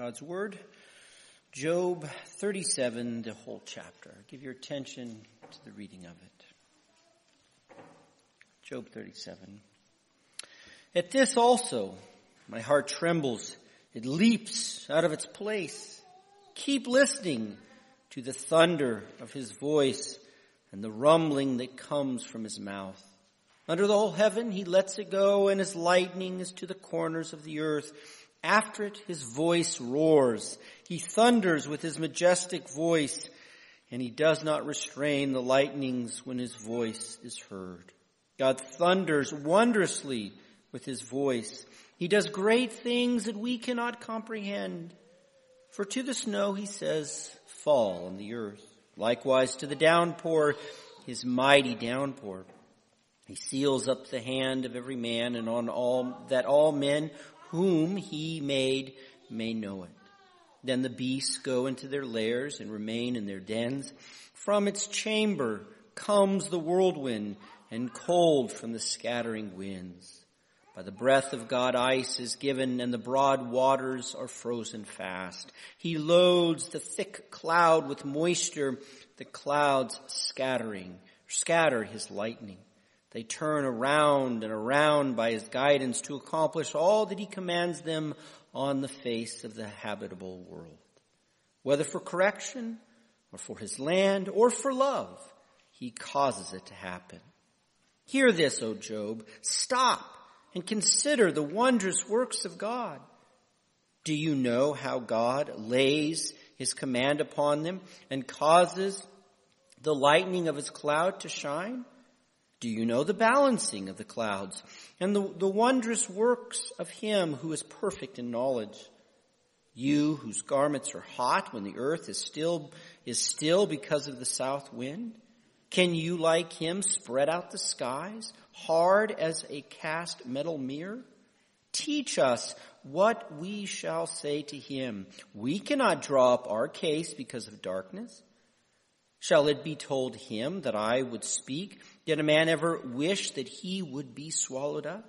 God's Word. Job 37, the whole chapter. Give your attention to the reading of it. Job 37. At this also, my heart trembles. It leaps out of its place. Keep listening to the thunder of his voice and the rumbling that comes from his mouth. Under the whole heaven, he lets it go, and his lightning is to the corners of the earth. After it, his voice roars. He thunders with his majestic voice, and he does not restrain the lightnings when his voice is heard. God thunders wondrously with his voice. He does great things that we cannot comprehend. For to the snow, he says, fall on the earth. Likewise to the downpour, his mighty downpour. He seals up the hand of every man and on all, that all men whom he made may know it. Then the beasts go into their lairs and remain in their dens. From its chamber comes the whirlwind and cold from the scattering winds. By the breath of God ice is given and the broad waters are frozen fast. He loads the thick cloud with moisture, the clouds scattering, scatter his lightning. They turn around and around by his guidance to accomplish all that he commands them on the face of the habitable world. Whether for correction or for his land or for love, he causes it to happen. Hear this, O Job. Stop and consider the wondrous works of God. Do you know how God lays his command upon them and causes the lightning of his cloud to shine? Do you know the balancing of the clouds and the, the wondrous works of him who is perfect in knowledge? You whose garments are hot when the earth is still, is still because of the south wind? Can you like him spread out the skies, hard as a cast metal mirror? Teach us what we shall say to him. We cannot draw up our case because of darkness. Shall it be told him that I would speak? Did a man ever wish that he would be swallowed up?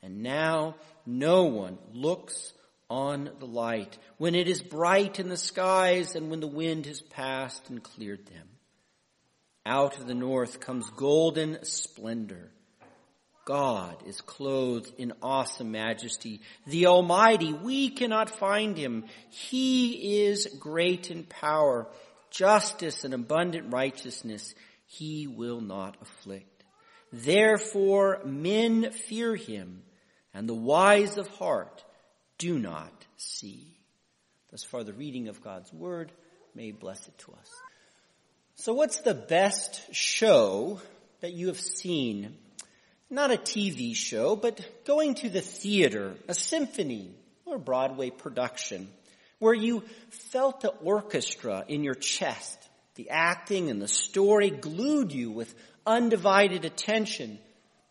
And now no one looks on the light when it is bright in the skies and when the wind has passed and cleared them. Out of the north comes golden splendor. God is clothed in awesome majesty. The Almighty, we cannot find him. He is great in power justice and abundant righteousness he will not afflict. Therefore men fear him, and the wise of heart do not see. Thus far the reading of God's word, may bless it to us. So what's the best show that you have seen? Not a TV show, but going to the theater, a symphony, or Broadway production where you felt the orchestra in your chest. The acting and the story glued you with undivided attention.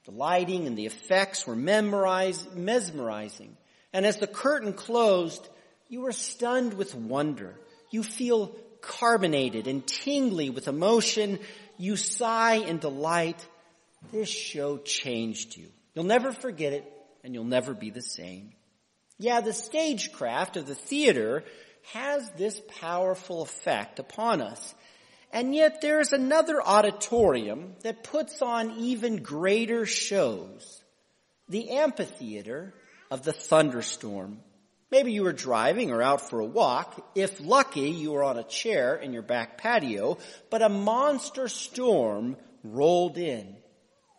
The lighting and the effects were mesmerizing. And as the curtain closed, you were stunned with wonder. You feel carbonated and tingly with emotion. You sigh in delight. This show changed you. You'll never forget it and you'll never be the same. Yeah, the stagecraft of the theater has this powerful effect upon us. And yet there's another auditorium that puts on even greater shows. The amphitheater of the thunderstorm. Maybe you were driving or out for a walk. If lucky, you were on a chair in your back patio, but a monster storm rolled in.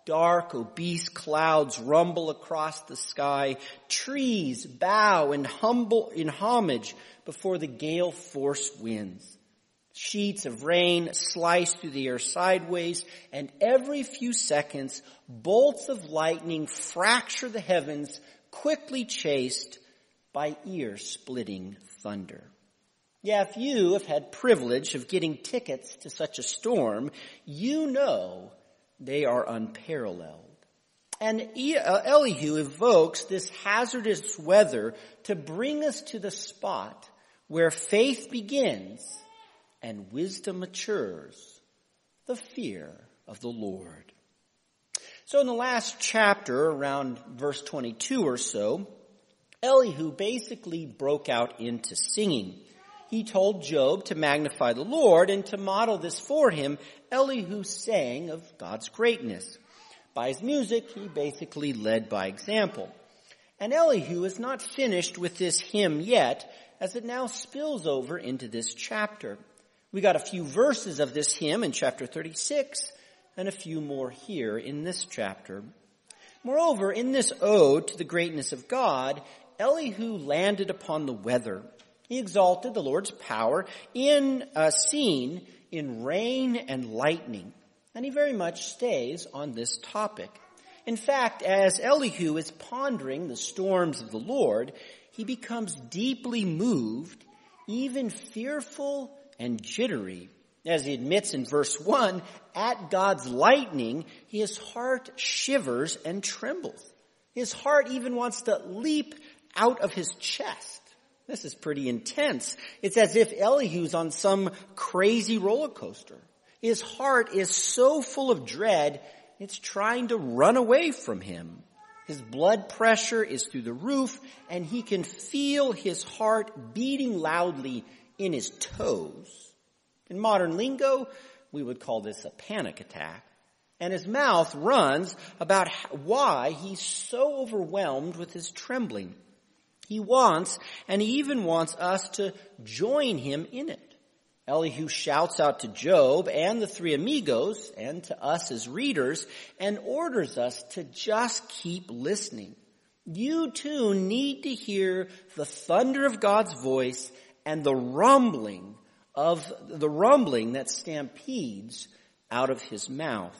Dark, obese clouds rumble across the sky. Trees bow in humble, in homage before the gale force winds. Sheets of rain slice through the air sideways, and every few seconds, bolts of lightning fracture the heavens, quickly chased by ear-splitting thunder. Yeah, if you have had privilege of getting tickets to such a storm, you know they are unparalleled. And uh, Elihu evokes this hazardous weather to bring us to the spot where faith begins and wisdom matures, the fear of the Lord. So in the last chapter, around verse 22 or so, Elihu basically broke out into singing. He told Job to magnify the Lord and to model this for him. Elihu sang of God's greatness. By his music, he basically led by example. And Elihu is not finished with this hymn yet, as it now spills over into this chapter. We got a few verses of this hymn in chapter 36 and a few more here in this chapter. Moreover, in this ode to the greatness of God, Elihu landed upon the weather. He exalted the Lord's power in a scene in rain and lightning. And he very much stays on this topic. In fact, as Elihu is pondering the storms of the Lord, he becomes deeply moved, even fearful and jittery. As he admits in verse 1, at God's lightning, his heart shivers and trembles. His heart even wants to leap out of his chest. This is pretty intense. It's as if Elihu's on some crazy roller coaster. His heart is so full of dread, it's trying to run away from him. His blood pressure is through the roof and he can feel his heart beating loudly in his toes. In modern lingo, we would call this a panic attack. And his mouth runs about why he's so overwhelmed with his trembling. He wants, and he even wants us to join him in it. Elihu shouts out to Job and the three amigos and to us as readers and orders us to just keep listening. You too need to hear the thunder of God's voice and the rumbling of the rumbling that stampedes out of his mouth.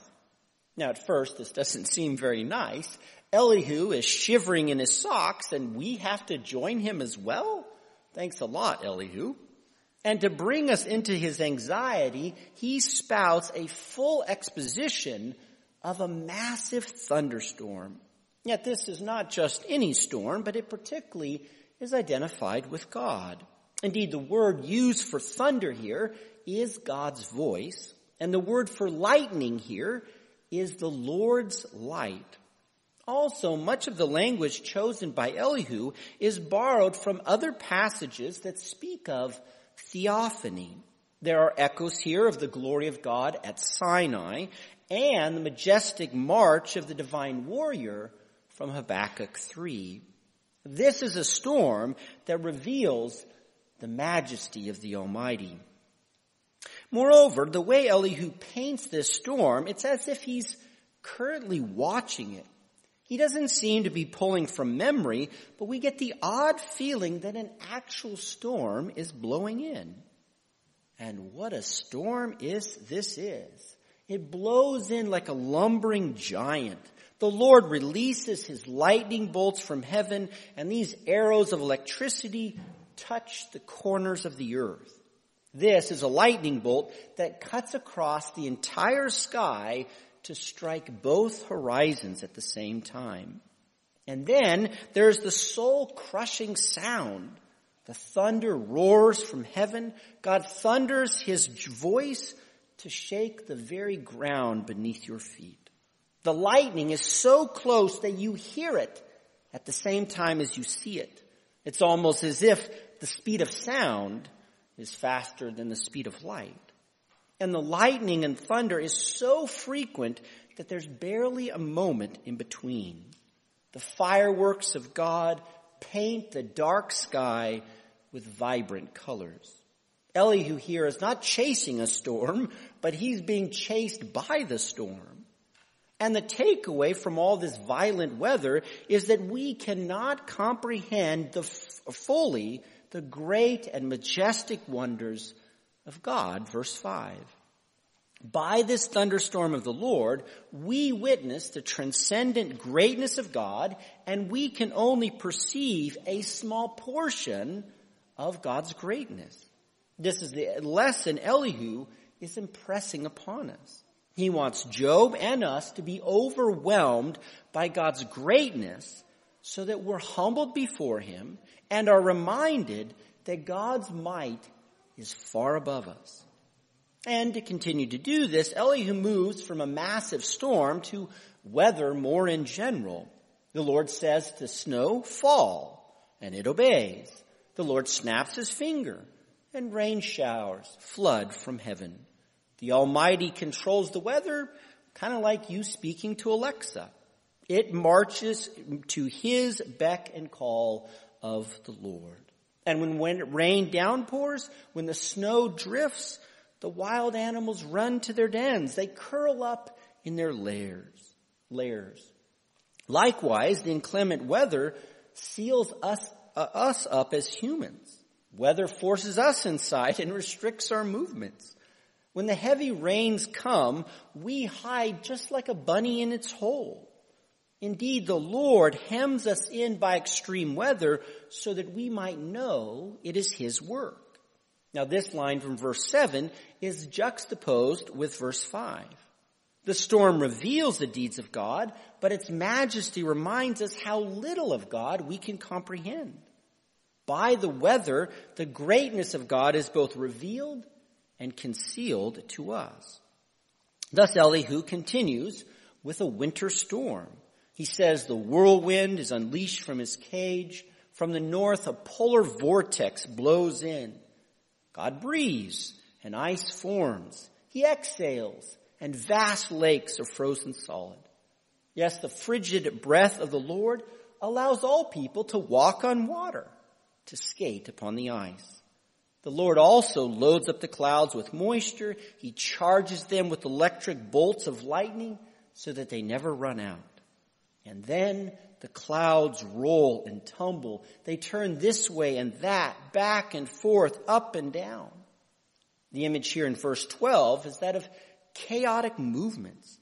Now at first this doesn't seem very nice Elihu is shivering in his socks and we have to join him as well? Thanks a lot, Elihu. And to bring us into his anxiety, he spouts a full exposition of a massive thunderstorm. Yet this is not just any storm, but it particularly is identified with God. Indeed, the word used for thunder here is God's voice, and the word for lightning here is the Lord's light. Also, much of the language chosen by Elihu is borrowed from other passages that speak of theophany. There are echoes here of the glory of God at Sinai and the majestic march of the divine warrior from Habakkuk 3. This is a storm that reveals the majesty of the Almighty. Moreover, the way Elihu paints this storm, it's as if he's currently watching it he doesn't seem to be pulling from memory, but we get the odd feeling that an actual storm is blowing in. And what a storm is this is. It blows in like a lumbering giant. The Lord releases his lightning bolts from heaven and these arrows of electricity touch the corners of the earth. This is a lightning bolt that cuts across the entire sky to strike both horizons at the same time. And then there's the soul crushing sound. The thunder roars from heaven. God thunders his voice to shake the very ground beneath your feet. The lightning is so close that you hear it at the same time as you see it. It's almost as if the speed of sound is faster than the speed of light. And the lightning and thunder is so frequent that there's barely a moment in between. The fireworks of God paint the dark sky with vibrant colors. Elihu here is not chasing a storm, but he's being chased by the storm. And the takeaway from all this violent weather is that we cannot comprehend the fully the great and majestic wonders of God, verse 5. By this thunderstorm of the Lord, we witness the transcendent greatness of God, and we can only perceive a small portion of God's greatness. This is the lesson Elihu is impressing upon us. He wants Job and us to be overwhelmed by God's greatness so that we're humbled before Him and are reminded that God's might is far above us. And to continue to do this, Elihu moves from a massive storm to weather more in general. The Lord says to snow, fall, and it obeys. The Lord snaps his finger and rain showers flood from heaven. The Almighty controls the weather, kind of like you speaking to Alexa. It marches to his beck and call of the Lord. And when, when rain downpours, when the snow drifts, the wild animals run to their dens. They curl up in their lairs. Lairs. Likewise, the inclement weather seals us, uh, us up as humans. Weather forces us inside and restricts our movements. When the heavy rains come, we hide just like a bunny in its hole. Indeed, the Lord hems us in by extreme weather so that we might know it is His work. Now this line from verse 7 is juxtaposed with verse 5. The storm reveals the deeds of God, but its majesty reminds us how little of God we can comprehend. By the weather, the greatness of God is both revealed and concealed to us. Thus Elihu continues with a winter storm. He says the whirlwind is unleashed from his cage. From the north, a polar vortex blows in. God breathes and ice forms. He exhales and vast lakes are frozen solid. Yes, the frigid breath of the Lord allows all people to walk on water, to skate upon the ice. The Lord also loads up the clouds with moisture. He charges them with electric bolts of lightning so that they never run out. And then the clouds roll and tumble. They turn this way and that, back and forth, up and down. The image here in verse 12 is that of chaotic movements.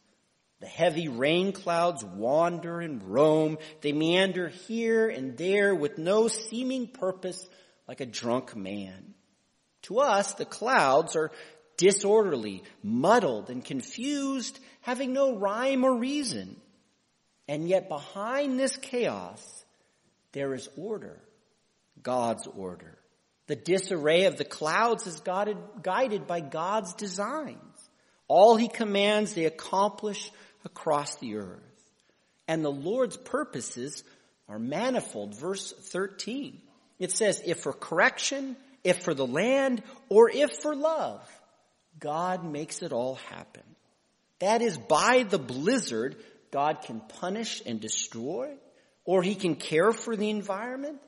The heavy rain clouds wander and roam. They meander here and there with no seeming purpose like a drunk man. To us, the clouds are disorderly, muddled, and confused, having no rhyme or reason. And yet behind this chaos, there is order, God's order. The disarray of the clouds is guided, by God's designs. All he commands, they accomplish across the earth. And the Lord's purposes are manifold. Verse 13. It says, if for correction, if for the land, or if for love, God makes it all happen. That is by the blizzard, God can punish and destroy, or he can care for the environment,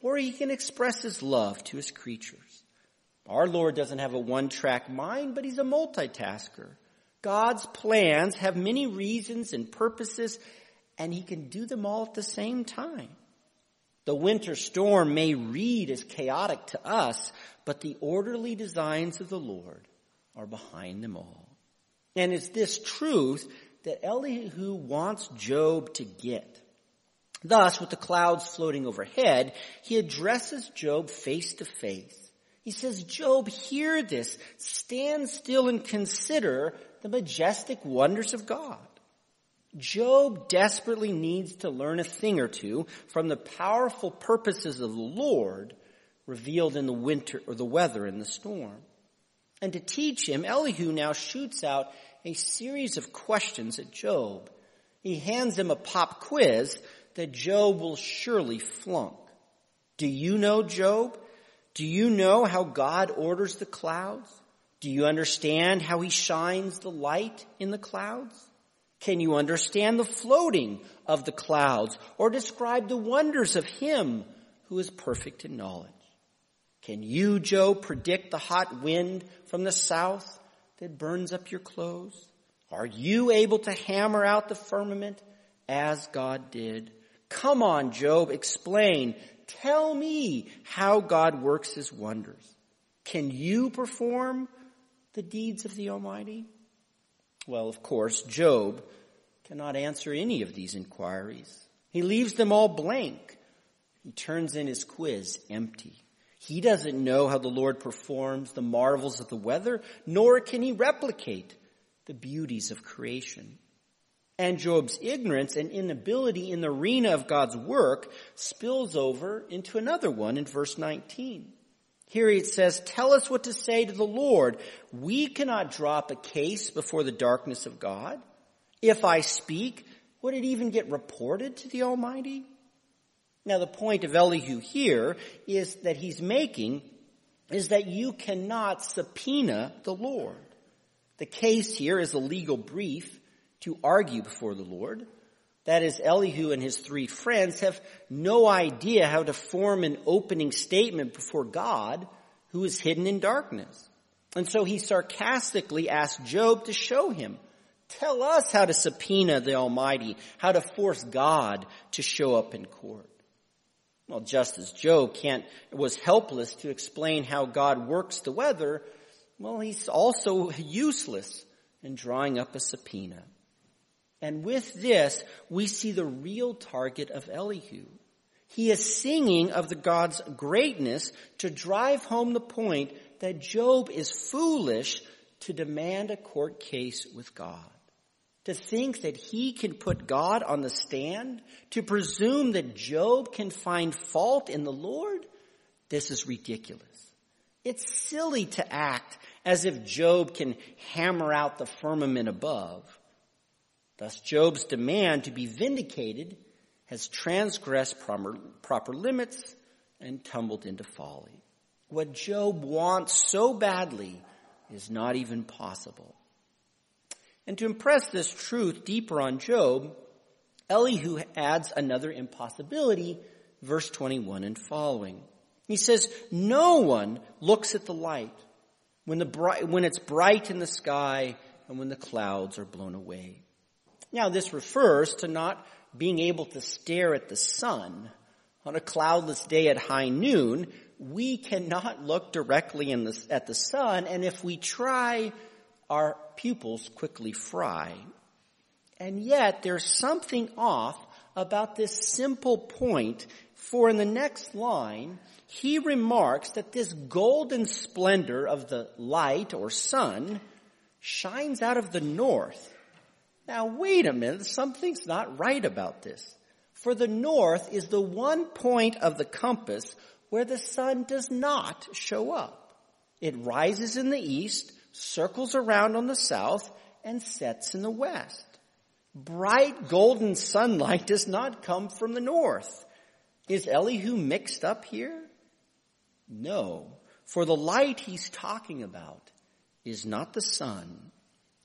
or he can express his love to his creatures. Our Lord doesn't have a one-track mind, but he's a multitasker. God's plans have many reasons and purposes, and he can do them all at the same time. The winter storm may read as chaotic to us, but the orderly designs of the Lord are behind them all. And it's this truth that Elihu wants Job to get. Thus, with the clouds floating overhead, he addresses Job face to face. He says, Job, hear this. Stand still and consider the majestic wonders of God. Job desperately needs to learn a thing or two from the powerful purposes of the Lord revealed in the winter or the weather and the storm. And to teach him, Elihu now shoots out a series of questions at Job. He hands him a pop quiz that Job will surely flunk. Do you know Job? Do you know how God orders the clouds? Do you understand how he shines the light in the clouds? Can you understand the floating of the clouds or describe the wonders of him who is perfect in knowledge? Can you, Job, predict the hot wind from the south that burns up your clothes? Are you able to hammer out the firmament as God did? Come on, Job, explain. Tell me how God works his wonders. Can you perform the deeds of the Almighty? Well, of course, Job cannot answer any of these inquiries. He leaves them all blank. He turns in his quiz empty. He doesn't know how the Lord performs the marvels of the weather, nor can he replicate the beauties of creation. And Job's ignorance and inability in the arena of God's work spills over into another one in verse 19. Here it says, tell us what to say to the Lord. We cannot drop a case before the darkness of God. If I speak, would it even get reported to the Almighty? Now the point of Elihu here is that he's making is that you cannot subpoena the Lord. The case here is a legal brief to argue before the Lord. That is, Elihu and his three friends have no idea how to form an opening statement before God who is hidden in darkness. And so he sarcastically asked Job to show him. Tell us how to subpoena the Almighty, how to force God to show up in court. Well, just as Job can't, was helpless to explain how God works the weather, well, he's also useless in drawing up a subpoena. And with this, we see the real target of Elihu. He is singing of the God's greatness to drive home the point that Job is foolish to demand a court case with God. To think that he can put God on the stand, to presume that Job can find fault in the Lord, this is ridiculous. It's silly to act as if Job can hammer out the firmament above. Thus Job's demand to be vindicated has transgressed proper, proper limits and tumbled into folly. What Job wants so badly is not even possible. And to impress this truth deeper on Job, Elihu adds another impossibility, verse 21 and following. He says, no one looks at the light when, the bright, when it's bright in the sky and when the clouds are blown away. Now this refers to not being able to stare at the sun on a cloudless day at high noon. We cannot look directly the, at the sun and if we try, our pupils quickly fry. And yet there's something off about this simple point, for in the next line, he remarks that this golden splendor of the light or sun shines out of the north. Now wait a minute, something's not right about this. For the north is the one point of the compass where the sun does not show up. It rises in the east, circles around on the south, and sets in the west. Bright golden sunlight does not come from the north. Is Elihu mixed up here? No, for the light he's talking about is not the sun.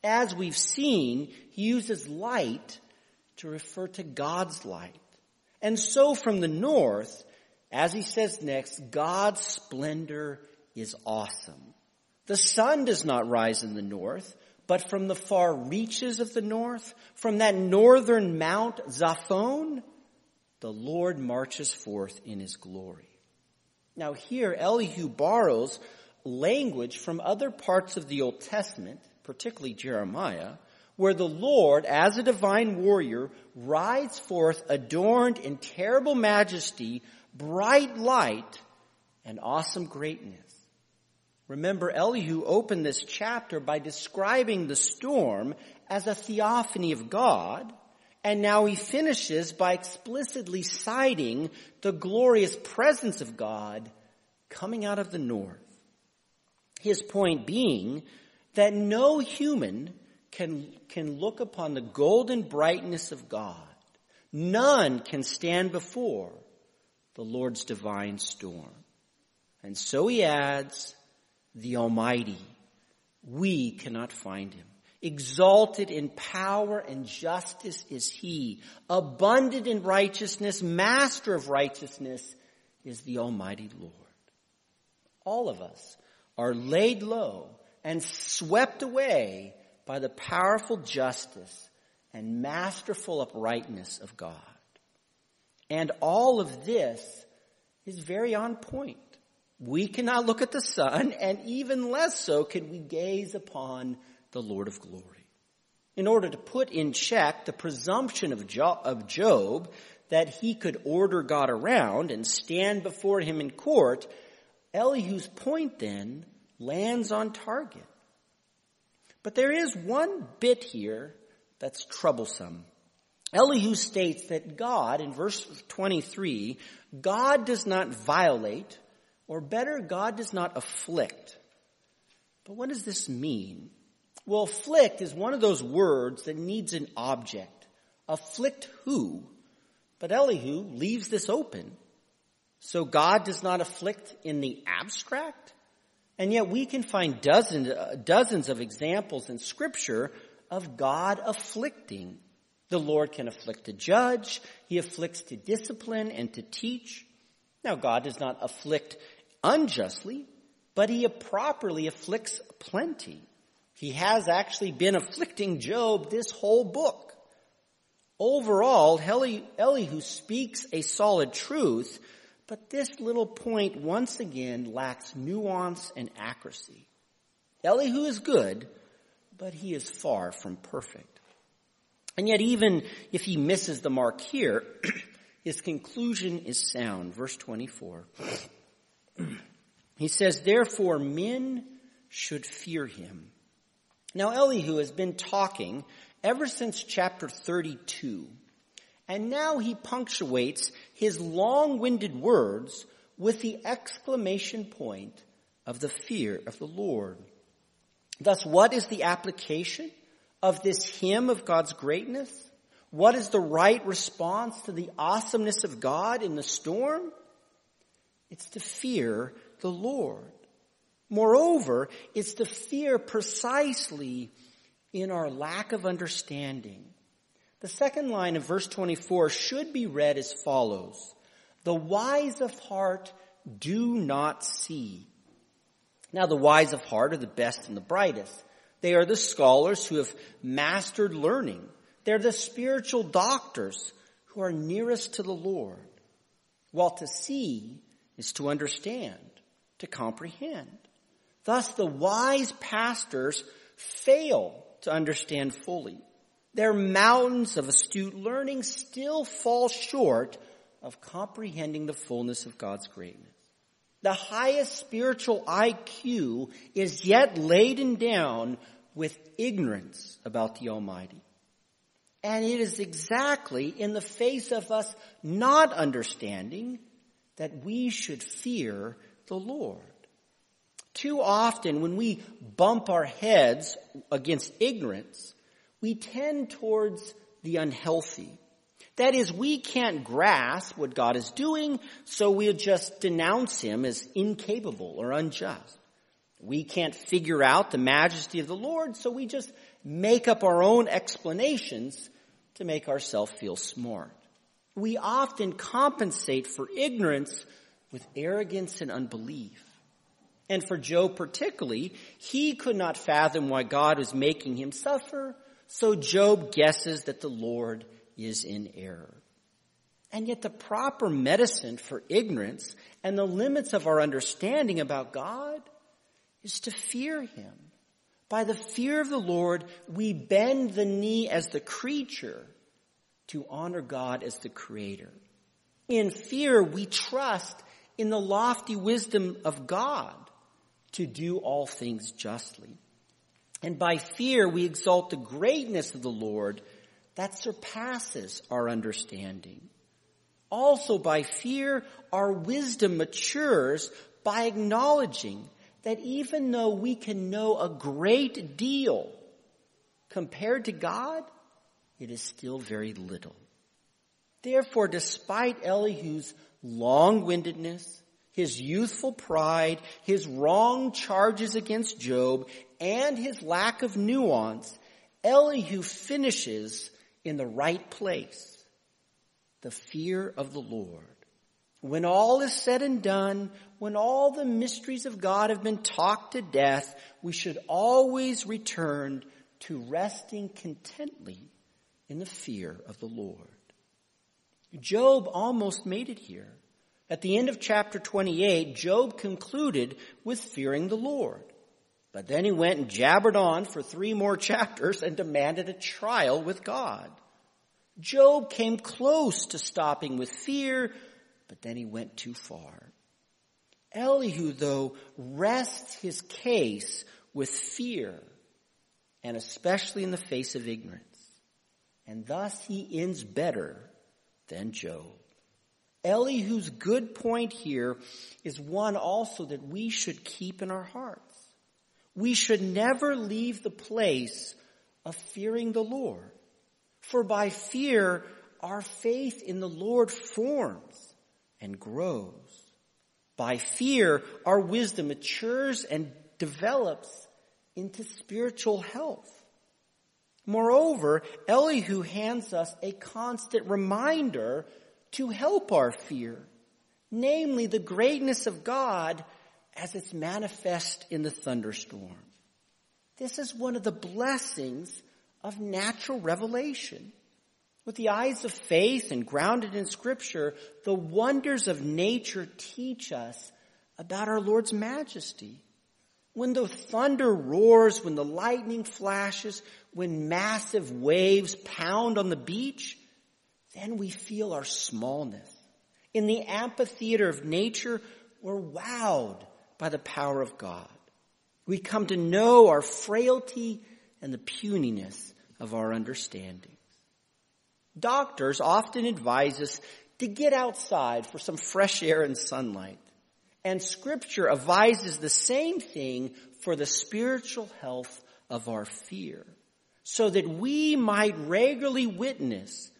As we've seen, he uses light to refer to God's light. And so from the north, as he says next, God's splendor is awesome. The sun does not rise in the north, but from the far reaches of the north, from that northern mount Zaphon, the Lord marches forth in his glory. Now here, Elihu borrows language from other parts of the Old Testament, particularly Jeremiah, where the Lord, as a divine warrior, rides forth adorned in terrible majesty, bright light, and awesome greatness. Remember, Elihu opened this chapter by describing the storm as a theophany of God, and now he finishes by explicitly citing the glorious presence of God coming out of the north. His point being that no human can, can look upon the golden brightness of God. None can stand before the Lord's divine storm. And so he adds, the Almighty. We cannot find him. Exalted in power and justice is he. Abundant in righteousness, master of righteousness is the Almighty Lord. All of us are laid low and swept away by the powerful justice and masterful uprightness of God. And all of this is very on point. We cannot look at the sun, and even less so can we gaze upon the Lord of glory. In order to put in check the presumption of Job that he could order God around and stand before him in court, Elihu's point then lands on target. But there is one bit here that's troublesome. Elihu states that God, in verse 23, God does not violate or better, God does not afflict. But what does this mean? Well, afflict is one of those words that needs an object. Afflict who? But Elihu leaves this open. So God does not afflict in the abstract. And yet we can find dozens, uh, dozens of examples in scripture of God afflicting. The Lord can afflict to judge. He afflicts to discipline and to teach. Now God does not afflict unjustly, but he properly afflicts plenty. He has actually been afflicting Job this whole book. Overall, Elihu speaks a solid truth, but this little point once again lacks nuance and accuracy. Elihu is good, but he is far from perfect. And yet even if he misses the mark here, his conclusion is sound. Verse 24. He says, therefore men should fear him. Now Elihu has been talking ever since chapter 32 and now he punctuates his long-winded words with the exclamation point of the fear of the Lord. Thus, what is the application of this hymn of God's greatness? What is the right response to the awesomeness of God in the storm? It's to fear the Lord. Moreover, it's to fear precisely in our lack of understanding the second line of verse 24 should be read as follows. The wise of heart do not see. Now the wise of heart are the best and the brightest. They are the scholars who have mastered learning. They're the spiritual doctors who are nearest to the Lord. While to see is to understand, to comprehend. Thus the wise pastors fail to understand fully their mountains of astute learning still fall short of comprehending the fullness of God's greatness. The highest spiritual IQ is yet laden down with ignorance about the Almighty. And it is exactly in the face of us not understanding that we should fear the Lord. Too often when we bump our heads against ignorance, we tend towards the unhealthy. That is, we can't grasp what God is doing, so we'll just denounce Him as incapable or unjust. We can't figure out the majesty of the Lord, so we just make up our own explanations to make ourselves feel smart. We often compensate for ignorance with arrogance and unbelief. And for Job particularly, he could not fathom why God was making him suffer, so Job guesses that the Lord is in error. And yet the proper medicine for ignorance and the limits of our understanding about God is to fear Him. By the fear of the Lord, we bend the knee as the creature to honor God as the creator. In fear, we trust in the lofty wisdom of God to do all things justly. And by fear, we exalt the greatness of the Lord that surpasses our understanding. Also by fear, our wisdom matures by acknowledging that even though we can know a great deal compared to God, it is still very little. Therefore, despite Elihu's long-windedness, his youthful pride, his wrong charges against Job, and his lack of nuance, Elihu finishes in the right place. The fear of the Lord. When all is said and done, when all the mysteries of God have been talked to death, we should always return to resting contently in the fear of the Lord. Job almost made it here. At the end of chapter 28, Job concluded with fearing the Lord. But then he went and jabbered on for three more chapters and demanded a trial with God. Job came close to stopping with fear, but then he went too far. Elihu, though, rests his case with fear, and especially in the face of ignorance. And thus he ends better than Job. Elihu's good point here is one also that we should keep in our hearts we should never leave the place of fearing the Lord. For by fear, our faith in the Lord forms and grows. By fear, our wisdom matures and develops into spiritual health. Moreover, Elihu hands us a constant reminder to help our fear, namely the greatness of God as it's manifest in the thunderstorm. This is one of the blessings of natural revelation. With the eyes of faith and grounded in scripture, the wonders of nature teach us about our Lord's majesty. When the thunder roars, when the lightning flashes, when massive waves pound on the beach, then we feel our smallness. In the amphitheater of nature, we're wowed by the power of God. We come to know our frailty and the puniness of our understandings. Doctors often advise us to get outside for some fresh air and sunlight. And scripture advises the same thing for the spiritual health of our fear, so that we might regularly witness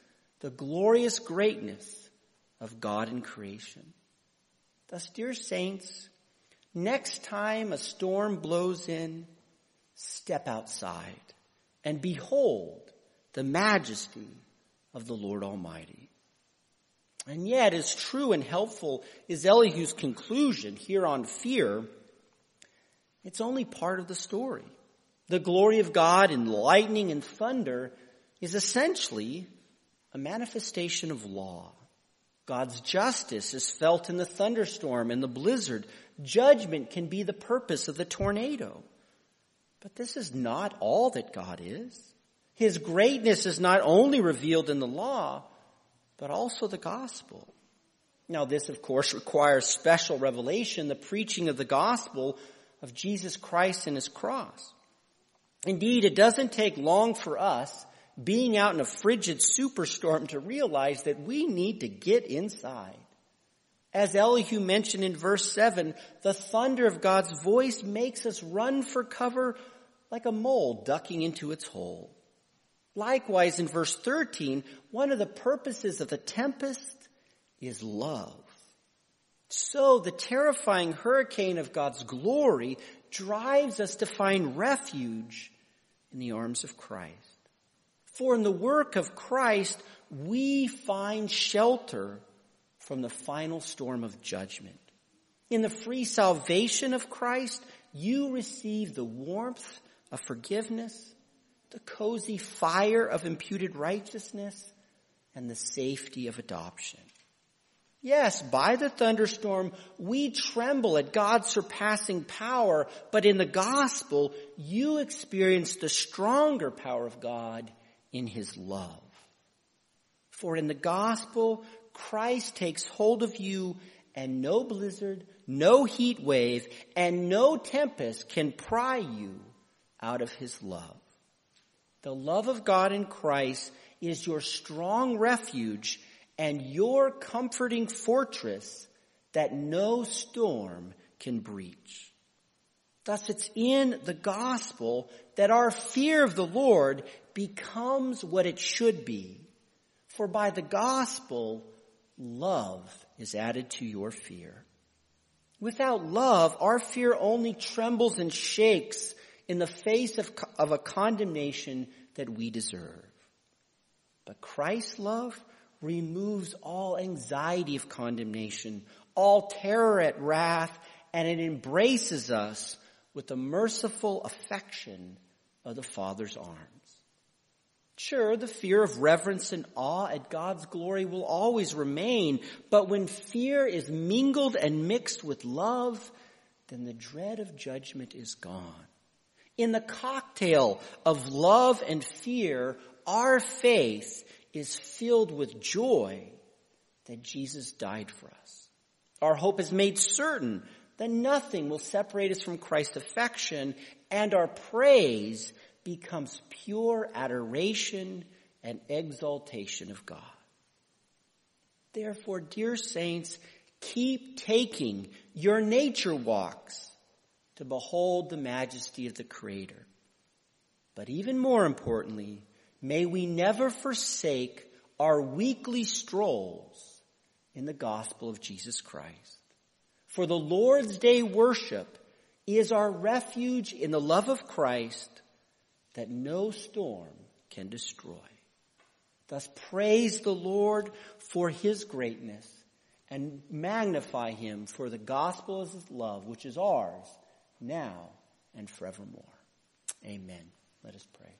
the glorious greatness of God in creation. Thus, dear saints, next time a storm blows in, step outside and behold the majesty of the Lord Almighty. And yet, as true and helpful is Elihu's conclusion here on fear, it's only part of the story. The glory of God in lightning and thunder is essentially a manifestation of law. God's justice is felt in the thunderstorm and the blizzard. Judgment can be the purpose of the tornado. But this is not all that God is. His greatness is not only revealed in the law, but also the gospel. Now this, of course, requires special revelation, the preaching of the gospel of Jesus Christ and his cross. Indeed, it doesn't take long for us being out in a frigid superstorm to realize that we need to get inside. As Elihu mentioned in verse 7, the thunder of God's voice makes us run for cover like a mole ducking into its hole. Likewise, in verse 13, one of the purposes of the tempest is love. So the terrifying hurricane of God's glory drives us to find refuge in the arms of Christ. For in the work of Christ, we find shelter from the final storm of judgment. In the free salvation of Christ, you receive the warmth of forgiveness, the cozy fire of imputed righteousness, and the safety of adoption. Yes, by the thunderstorm, we tremble at God's surpassing power, but in the gospel, you experience the stronger power of God in his love. For in the gospel, Christ takes hold of you and no blizzard, no heat wave, and no tempest can pry you out of his love. The love of God in Christ is your strong refuge and your comforting fortress that no storm can breach. Thus it's in the gospel that our fear of the Lord becomes what it should be. For by the gospel, love is added to your fear. Without love, our fear only trembles and shakes in the face of, of a condemnation that we deserve. But Christ's love removes all anxiety of condemnation, all terror at wrath, and it embraces us with the merciful affection of the Father's arms. Sure, the fear of reverence and awe at God's glory will always remain, but when fear is mingled and mixed with love, then the dread of judgment is gone. In the cocktail of love and fear, our faith is filled with joy that Jesus died for us. Our hope is made certain that nothing will separate us from Christ's affection and our praise becomes pure adoration and exaltation of God. Therefore, dear saints, keep taking your nature walks to behold the majesty of the Creator. But even more importantly, may we never forsake our weekly strolls in the gospel of Jesus Christ. For the Lord's Day worship is our refuge in the love of Christ that no storm can destroy. Thus praise the Lord for his greatness and magnify him for the gospel of his love, which is ours now and forevermore. Amen. Let us pray.